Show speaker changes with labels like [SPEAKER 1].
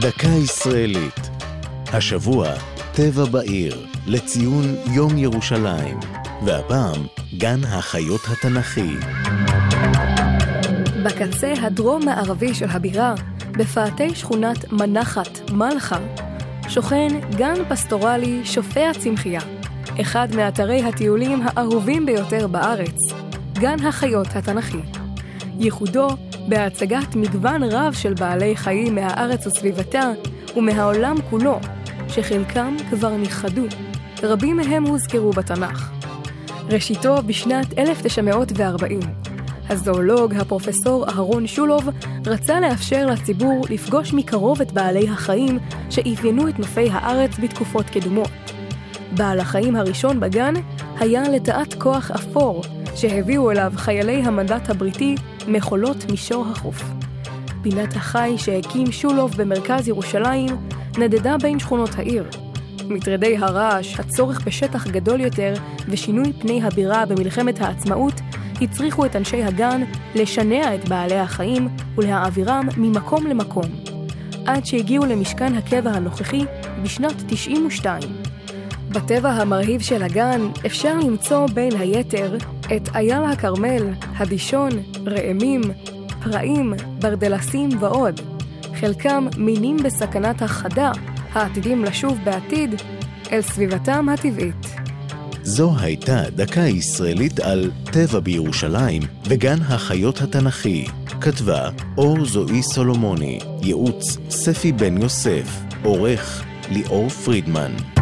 [SPEAKER 1] דקה ישראלית. השבוע, טבע בעיר, לציון יום ירושלים. והפעם, גן החיות התנ"כי.
[SPEAKER 2] בקצה הדרום-מערבי של הבירה, בפאתי שכונת מנחת מלחה, שוכן גן פסטורלי שופע צמחייה, אחד מאתרי הטיולים האהובים ביותר בארץ, גן החיות התנ"כי. ייחודו בהצגת מגוון רב של בעלי חיים מהארץ וסביבתה ומהעולם כולו, שחלקם כבר נכחדו, רבים מהם הוזכרו בתנ"ך. ראשיתו בשנת 1940. הזואולוג, הפרופסור אהרון שולוב, רצה לאפשר לציבור לפגוש מקרוב את בעלי החיים שאפיינו את נופי הארץ בתקופות קדומות. בעל החיים הראשון בגן היה לטאת כוח אפור, שהביאו אליו חיילי המנדט הבריטי מחולות מישור החוף. פינת החי שהקים שולוב במרכז ירושלים נדדה בין שכונות העיר. מטרדי הרעש, הצורך בשטח גדול יותר ושינוי פני הבירה במלחמת העצמאות הצריכו את אנשי הגן לשנע את בעלי החיים ולהעבירם ממקום למקום, עד שהגיעו למשכן הקבע הנוכחי בשנת 92. בטבע המרהיב של הגן אפשר למצוא בין היתר את אייל הכרמל, הדישון, ראמים, פראים, ברדלסים ועוד, חלקם מינים בסכנת הכחדה, העתידים לשוב בעתיד אל סביבתם הטבעית.
[SPEAKER 1] זו הייתה דקה ישראלית על טבע בירושלים וגן החיות התנ"כי. כתבה אור זועי סולומוני, ייעוץ ספי בן יוסף, עורך ליאור פרידמן.